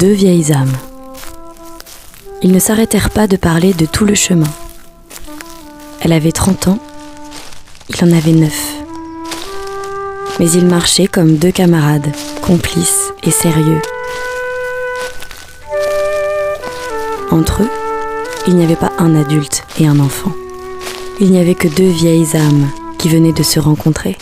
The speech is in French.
deux vieilles âmes. Ils ne s'arrêtèrent pas de parler de tout le chemin. Elle avait 30 ans, il en avait neuf. Mais ils marchaient comme deux camarades, complices et sérieux. Entre eux, il n'y avait pas un adulte et un enfant. Il n'y avait que deux vieilles âmes qui venaient de se rencontrer.